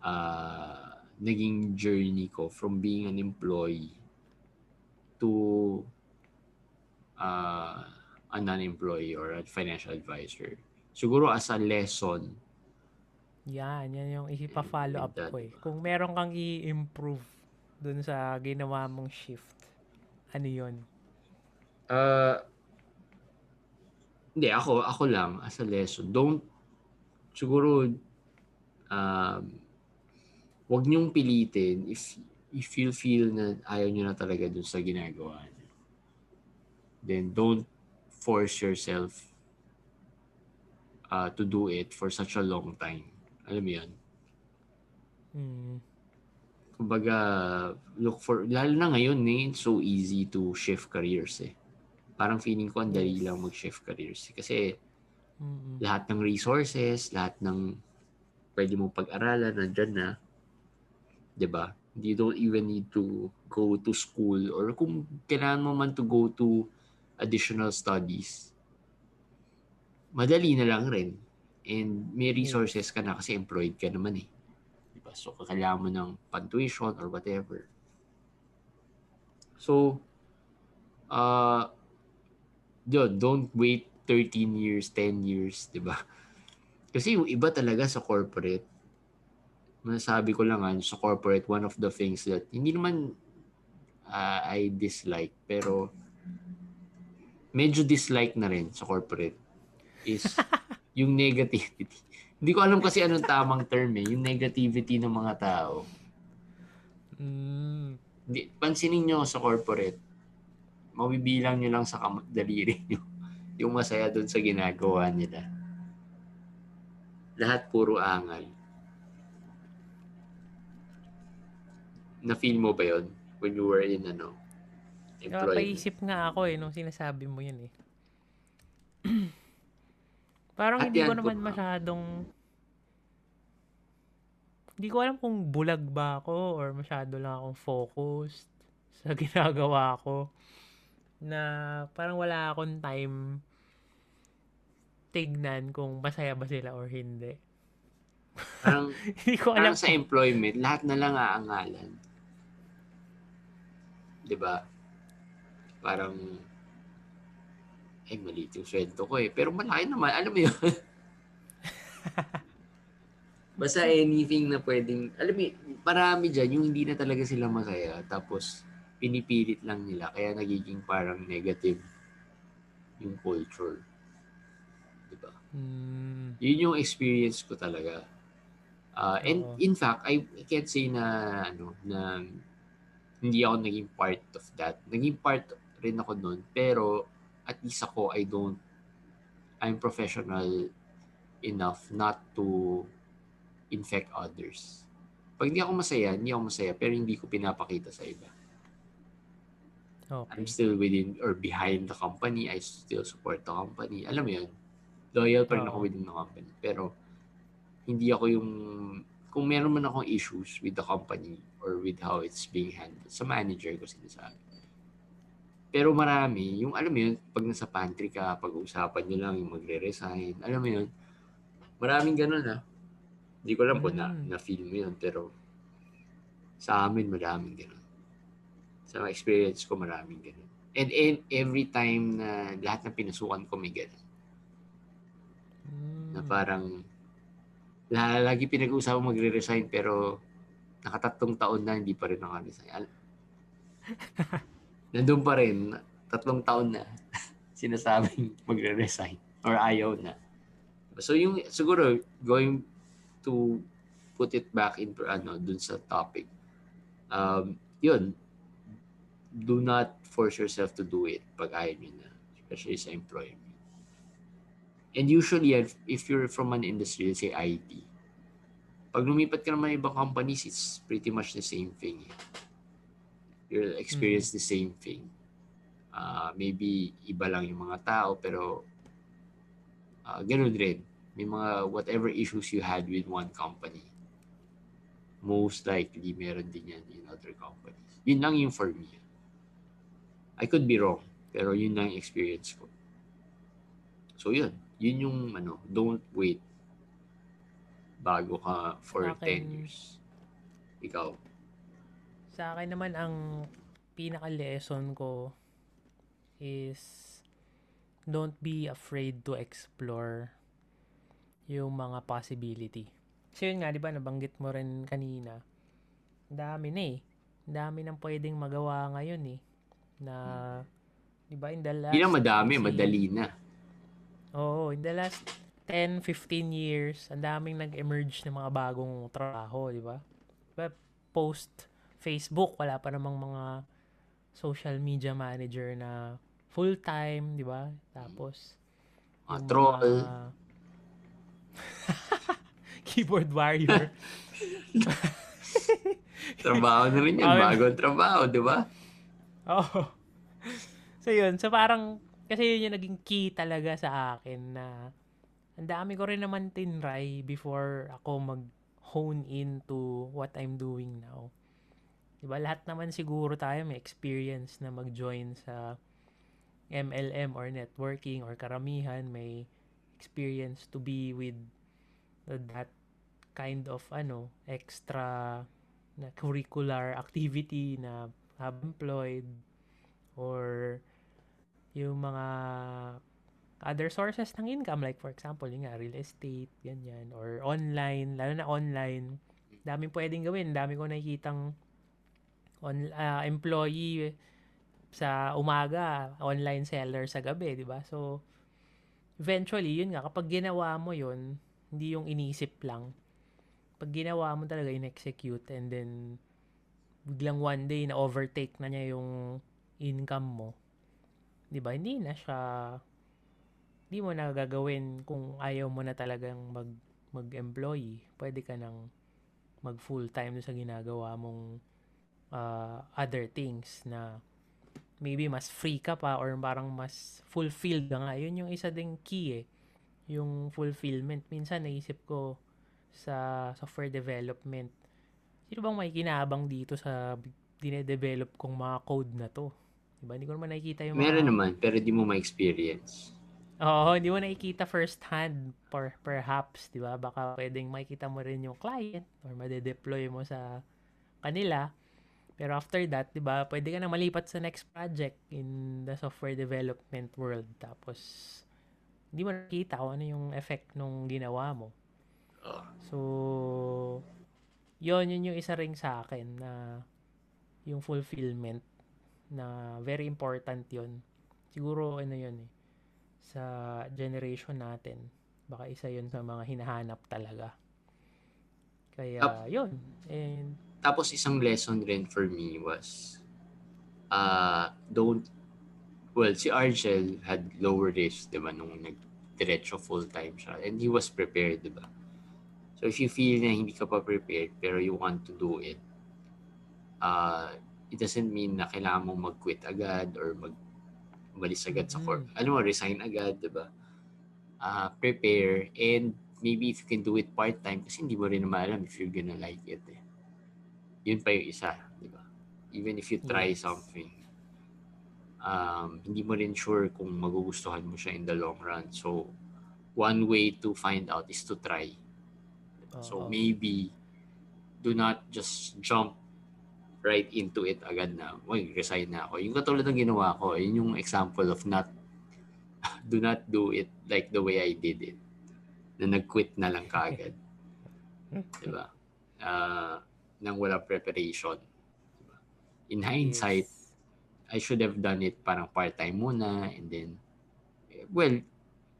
uh, naging journey ko from being an employee to uh, a non-employee or a financial advisor. Siguro as a lesson, Yan, yan yung ipa-follow up ko eh. diba? Kung meron kang i-improve dun sa ginawa mong shift, ano yun? Uh, hindi, ako, ako lang, as a lesson, don't, siguro, um, wag niyong pilitin if, if you feel na ayaw niyo na talaga dun sa ginagawa niyo. Then, don't force yourself uh, to do it for such a long time. Alam mo yun? Mm. Kumbaga, look for, lalo na ngayon eh, it's so easy to shift careers eh. Parang feeling ko ang dali Yes. lang mag-shift careers. eh. Kasi Mm-mm. lahat ng resources, lahat ng pwede mong pag-aralan, nandyan na. 'Di ba? You don't even need to go to school or kung kailangan mo man to go to additional studies, madali na lang rin. And may resources ka na kasi employed ka naman eh. 'Di ba? So, kailangan mo ng pan-tuition or whatever. So, uh, yun, don't wait 13 years, 10 years, di ba? Kasi yung iba talaga sa corporate, masasabi ko lang nga, sa corporate, one of the things that, hindi naman uh, I dislike, pero medyo dislike na rin sa corporate is [laughs] yung negativity. Hindi ko alam kasi anong tamang term eh, yung negativity ng mga tao. Mm. Di, pansinin nyo sa corporate, mabibilang nyo lang sa kam- daliri nyo [laughs] yung masaya doon sa ginagawa nila. Lahat puro angal. Na-feel mo ba yon when you were in ano, employment? Napaisip nga ako eh, nung sinasabi mo yun eh. [clears throat] Parang At hindi ko naman kung- masyadong hindi ko alam kung bulag ba ako or masyado lang akong focused sa [laughs] ginagawa ko na parang wala akong time tignan kung masaya ba sila or hindi. Parang, [laughs] hindi ko alam. parang sa employment, lahat na lang aangalan. 'Di ba? Parang ay maliit yung sweldo ko eh. Pero malaki naman. Alam mo yun? [laughs] Basta anything na pwedeng, alam mo, marami dyan, yung hindi na talaga sila masaya. Tapos, pinipilit lang nila. Kaya nagiging parang negative yung culture. Diba? Hmm, Yun yung experience ko talaga. Uh, and Oo. in fact, I can't say na ano na hindi ako naging part of that. Naging part rin ako nun, pero at least ako I don't I'm professional enough not to infect others. Pag hindi ako masaya, hindi ako masaya, pero hindi ko pinapakita sa iba. okay. I'm still within or behind the company. I still support the company. Alam mo yun, loyal pa rin ako Oo. within the company. Pero, hindi ako yung, kung meron man akong issues with the company or with how it's being handled, sa manager ko sinasabi. Pero marami, yung alam mo yun, pag nasa pantry ka, pag-uusapan nyo lang yung magre-resign, alam mo yun, maraming ganun ah. Hindi ko alam kung na, Mm. na-feel mo yun, pero sa amin maraming ganun. Sa experience ko maraming ganun. And, and every time na lahat ng pinasukan ko may ganun. Na parang la- lagi pinag-uusapan magre-resign pero nakatatlong taon na hindi pa rin naka-resign. Al- Nandun pa rin, tatlong taon na [laughs] sinasabing magre-resign or ayaw na. So yung siguro going to put it back into ano dun sa topic. Um, yun, do not force yourself to do it pag ayaw nyo na, especially sa employment. And usually, if- if you're from an industry, let's say IT, pag lumipat ka naman ibang companies, it's pretty much the same thing. You'll experience the same thing. Ah, maybe iba lang yung mga tao, pero ah, ganun rin. May mga whatever issues you had with one company, most likely meron din yan in other companies. Yun lang yung for me. I could be wrong, pero yun lang experience ko. So yun, yun yung ano, don't wait bago ka for Sa akin- 10 years. Ikaw. Sa akin naman ang pinaka-lesson ko is don't be afraid to explore yung mga possibility. Kasi yun nga, di ba, nabanggit mo rin kanina, ang dami na eh. Ang dami nang pwedeng magawa ngayon eh. Na, di ba, in the last... Hindi na madami, madali na. Oo, in the last 10, 15 years, ang daming nag-emerge ng mga bagong trabaho, di ba? Diba, post Facebook, wala pa namang mga social media manager na full-time, di ba? Tapos, yung troll. mga- [laughs] keyboard warrior. [laughs] Trabaho na rin yan. Okay. Bagong trabaho, di ba? Oo. So yun, so parang kasi yun yung naging key talaga sa akin na ang dami ko rin naman tinry before ako mag-hone into what I'm doing now. Diba? Lahat naman siguro tayo may experience na mag-join sa MLM or networking or karamihan may experience to be with that kind of ano extra na curricular activity na employed or yung mga other sources ng income like for example, yung nga, real estate, ganyan, or online, lalo na online. Daming pwedeng gawin. Dami ko nakikitang on, uh, employee sa umaga, online seller sa gabi, di ba? So, eventually, yun nga, kapag ginawa mo yun, hindi yung inisip lang. Pag ginawa mo talaga, in-execute, and then, biglang one day na overtake na niya yung income mo, di ba? Hindi na siya, hindi mo na gagawin kung ayaw mo na talagang mag, mag-employee. Pwede ka nang mag full-time sa ginagawa mong uh, other things na maybe mas free ka pa or parang mas fulfilled nga. Yun yung isa ding key eh. Yung fulfillment. Minsan naisip ko sa software development, sino bang may kinabang dito sa dinedevelop kong mga code na to? Diba? Hindi ko naman nakikita yung Meron mga... naman, pero di mo ma-experience. Oo, hindi mo nakikita first hand per, perhaps, di ba? Baka pwedeng makikita mo rin yung client or made-deploy mo sa kanila pero after that, 'di ba, pwede ka na malipat sa next project in the software development world. Tapos hindi mo nakita kung ano yung effect nung ginawa mo. So, yon yun yung isa ring sa akin na yung fulfillment na very important yon Siguro ano yun eh, sa generation natin. Baka isa yun sa mga hinahanap talaga. Kaya, Up. yun. And tapos isang lesson rin for me was uh, don't well, si Argel had lower risk, di ba, nung nag-diretso full-time siya. And he was prepared, di ba? So if you feel na hindi ka pa prepared pero you want to do it, uh, it doesn't mean na kailangan mong mag-quit agad or mag umalis agad sa court. Mm-hmm. Ano mo, resign agad, di ba? Uh, prepare and maybe if you can do it part-time kasi hindi mo rin naman alam if you're gonna like it eh yun pa yung isa, di ba? Even if you try yes. something, um, hindi mo rin sure kung magugustuhan mo siya in the long run. So, one way to find out is to try. Diba? So, uh-huh. maybe do not just jump right into it agad na, uy, resign na ako. Yung katulad ng ginawa ko, yun yung example of not, [laughs] do not do it like the way I did it. Na nag-quit na lang kaagad. [laughs] diba? Uh, nang wala preparation. Diba? In hindsight, yes. I should have done it parang part-time muna and then, well,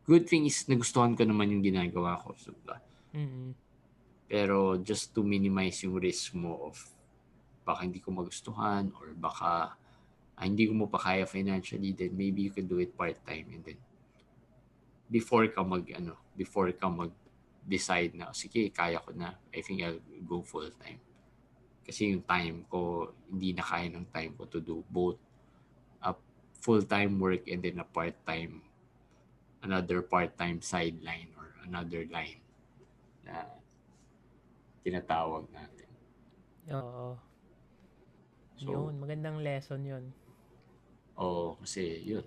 good thing is nagustuhan ko naman yung ginagawa ko. So, diba? mm-hmm. Pero just to minimize yung risk mo of baka hindi ko magustuhan or baka ah, hindi ko mo pa kaya financially, then maybe you can do it part-time and then before ka mag ano, before ka mag decide na sige, kaya ko na. I think I'll go full time. Kasi yung time ko, hindi na kaya ng time ko to do both a full-time work and then a part-time, another part-time sideline or another line na tinatawag natin. Oo. So, yun, magandang lesson yun. Oo, kasi yun.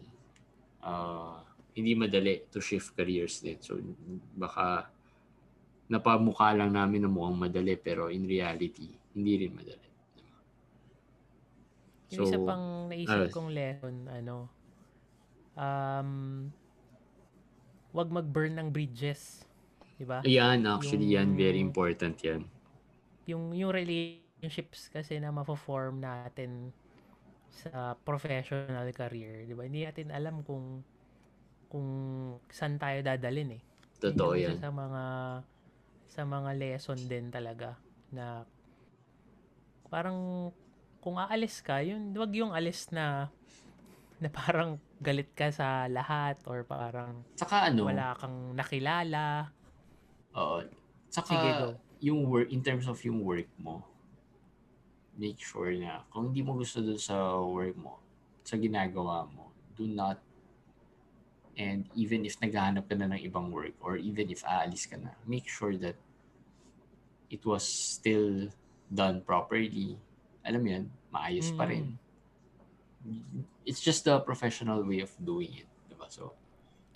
Uh, hindi madali to shift careers din. So, baka napamukha lang namin na mukhang madali pero in reality, hindi rin madali. Yung so, isa pang naisip uh, kong lesson, ano, um, wag mag-burn ng bridges. Diba? Yan, actually, yung, yan. Very important yan. Yung, yung relationships kasi na mapo-form natin sa professional career, di ba? Hindi natin alam kung kung saan tayo dadalin eh. Totoo yan. Sa mga sa mga lesson din talaga na parang kung aalis ka, yun, wag yung alis na na parang galit ka sa lahat or parang Saka ano, wala kang nakilala. Oo. Saka Sige, go. yung work, in terms of yung work mo, make sure na kung hindi mo gusto doon sa work mo, sa ginagawa mo, do not and even if naghahanap ka na ng ibang work or even if aalis ka na, make sure that it was still done properly, alam mo yan, maayos mm. pa rin. Mm. It's just the professional way of doing it. Diba? So,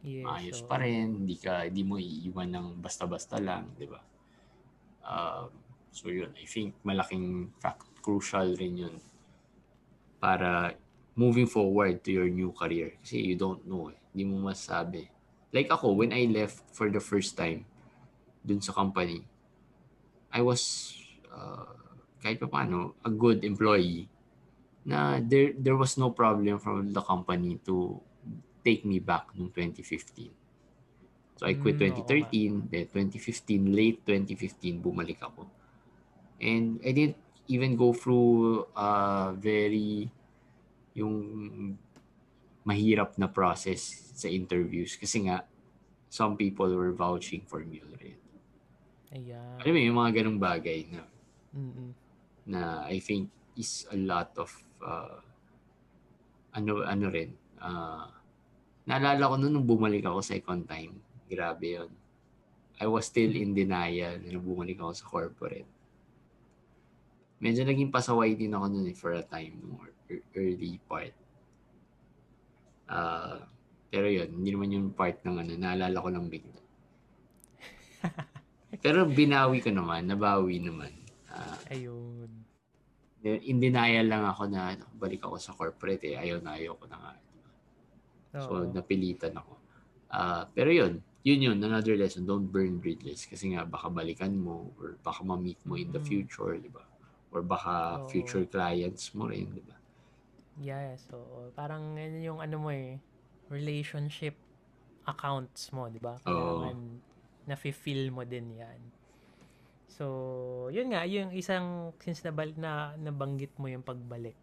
yes, maayos so... pa rin. Hindi, ka, hindi mo iiwan ng basta-basta lang. Diba? Uh, so, yun. I think malaking fact, crucial rin yun para moving forward to your new career. Kasi you don't know eh. Hindi mo masabi Like ako, when I left for the first time dun sa company, I was uh, kahit pa paano, a good employee na there there was no problem from the company to take me back noong 2015. So I quit Mm, oo 2013, then 2015, late 2015, bumalik ako. And I didn't even go through a very yung mahirap na process sa interviews kasi nga some people were vouching for me already. Ayan. Alam mo yung mga ganong bagay na Mm-mm. na I think is a lot of uh, ano ano rin uh, naalala ko noon nung bumalik ako sa second time grabe yon I was still in denial nung bumalik ako sa corporate medyo naging pasaway din ako noon eh, for a time nung ear- early part uh, pero yun hindi naman yung part ng ano naalala ko lang bigla [laughs] pero binawi ko naman nabawi naman Ah, Ayun. in denial lang ako na balik ako sa corporate eh. Ayaw na ayaw ko na nga. So, Oo. napilitan ako. Ah, pero yun, yun yun, another lesson, don't burn bridges. Kasi nga, baka balikan mo or baka ma-meet mo in the Mm. future, di ba? Or baka Oo. future clients mo rin, di ba? Yeah, so parang yan yung ano mo eh, relationship accounts mo, di ba? Kailangan na-fulfill mo din yan. So, yun nga, yung isang, since nabal, na, nabanggit mo yung pagbalik,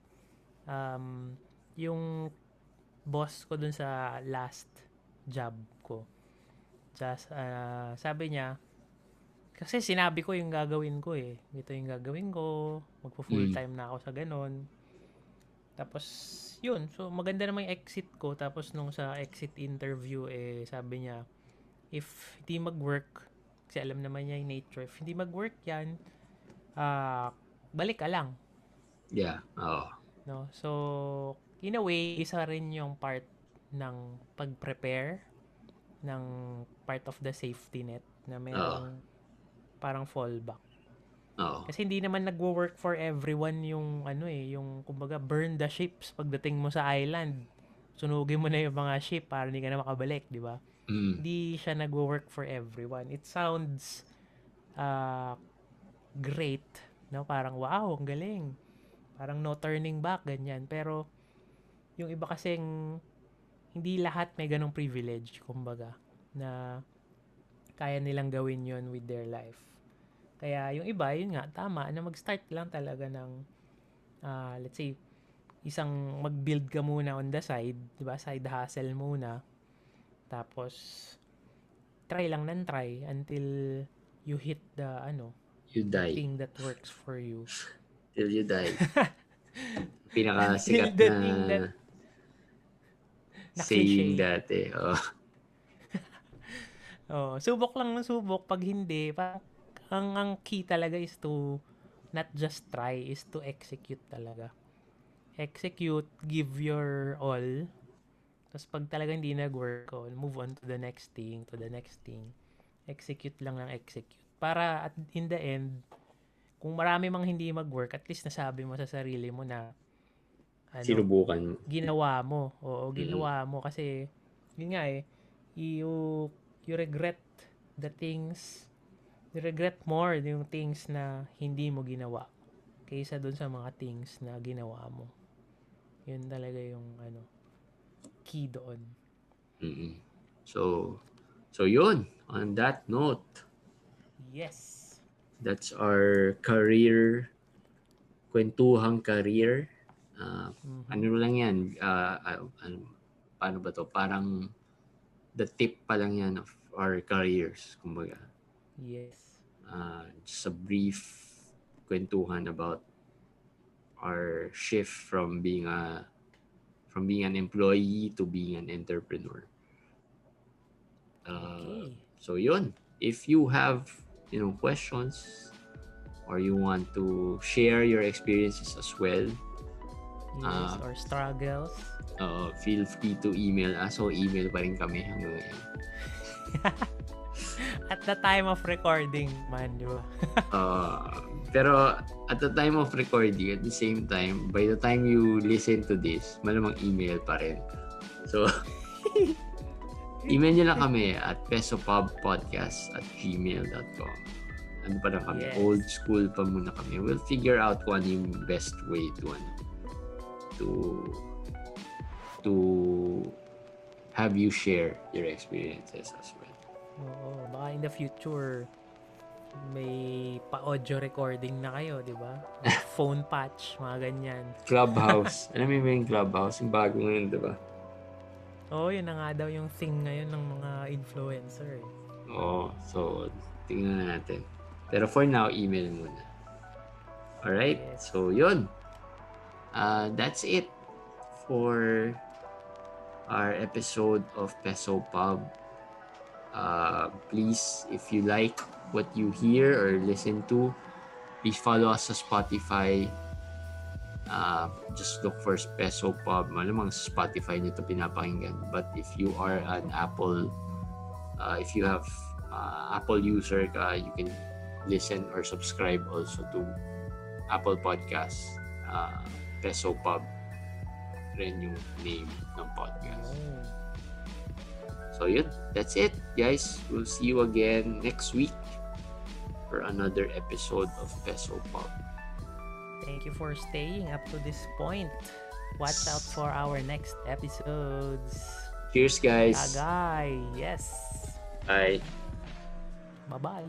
um, yung boss ko dun sa last job ko, just, ah, sabi niya, kasi sinabi ko yung gagawin ko eh. Ito yung gagawin ko, magpo-full Mm. time na ako sa ganon. Tapos, yun. So, maganda naman yung exit ko. Tapos, nung sa exit interview, eh, sabi niya, if hindi mag-work, kasi alam naman niya yung nature, if hindi mag-work yan, ah, balik ka lang. Yeah, oo. No? So, in a way, isa rin yung part ng pag-prepare ng part of the safety net na mayroong parang fallback. Oo. Kasi hindi naman nagwo-work for everyone yung ano eh, yung kumbaga burn the ships pagdating mo sa island. Sunugin mo na yung mga ship para hindi ka na makabalik, di ba? Mm. Hindi siya nagwo-work for everyone. It sounds uh, great, no? Parang wow, ang galing. Parang no turning back, ganyan. Pero yung iba kasing hindi lahat may ganong privilege, kumbaga, na kaya nilang gawin yon with their life. Kaya yung iba, yun nga, tama, na mag-start lang talaga ng, ah, let's say, isang mag-build ka muna on the side, di ba? Side hustle muna. Tapos, try lang ng try until you hit the, ano, You die. thing that works for you. Till you die. [laughs] Pinakasikat na that- saying dati. Oh. [laughs] Oh, subok lang ng subok. Pag hindi, parang ang, ang key talaga is to not just try, is to execute talaga. Execute, give your all. Tapos pag talaga hindi nag-work, oh, move on to the next thing, to the next thing. Execute lang ng execute. Para at in the end, kung marami mang hindi mag-work, at least nasabi mo sa sarili mo na ano, Sinubukan mo. ginawa mo. Oo, ginawa mo kasi yun nga eh, you you regret the things regret more yung things na hindi mo ginawa kaysa dun sa mga things na ginawa mo. Yun talaga yung ano key doon. mm So, so yun. On that note, Yes. that's our career, kwentuhang career. Ah, Mhm. ano lang yan, ah, ah, ano, paano ba to? Parang the tip pa lang yan of our careers, kumbaga. Yes. Uh, just a brief kwentuhan about our shift from being a from being an employee to being an entrepreneur. Uh, Okay. So yun, if you have, you know, questions or you want to share your experiences as well, Yes, Ah. or struggles. uh, feel free to email us. So email pa rin kami hanggang ngayon. [laughs] At the time of recording man, di ba? Uh, [laughs] pero at the time of recording, at the same time, by the time you listen to this, malamang email pa rin. So, [laughs] email nyo lang kami at pesopubpodcast at gmail.com. Ano pa lang kami? Yes. Old school pa muna kami. We'll figure out kung ano yung best way to ano, to to have you share your experiences as well. Oo, baka in the future may pa-audio recording na kayo, di ba? [laughs] Phone patch, mga ganyan. Clubhouse. [laughs] Alam mo yung Clubhouse? Yung bago ngayon, di ba? Oo, yun na nga daw yung thing ngayon ng mga influencer. Oo. So, tingnan na natin. Pero for now, email muna. Alright? Yes. So, yun. Uh, that's it for our episode of Peso Pub. Uh, please, if you like what you hear or listen to, please follow us sa Spotify. Uh, just look for Peso Pub. Malamang sa Spotify nyo ito pinapakinggan. But if you are an Apple, uh, if you have uh, Apple user ka, you can listen or subscribe also to Apple Podcasts. Uh, Peso Pub rin yung name ng podcast. Oh. So yun, that's it guys. We'll see you again next week for another episode of Peso Pub. Thank you for staying up to this point. Watch out for our next episodes. Cheers guys. Agay, yes. Bye. Bye-bye.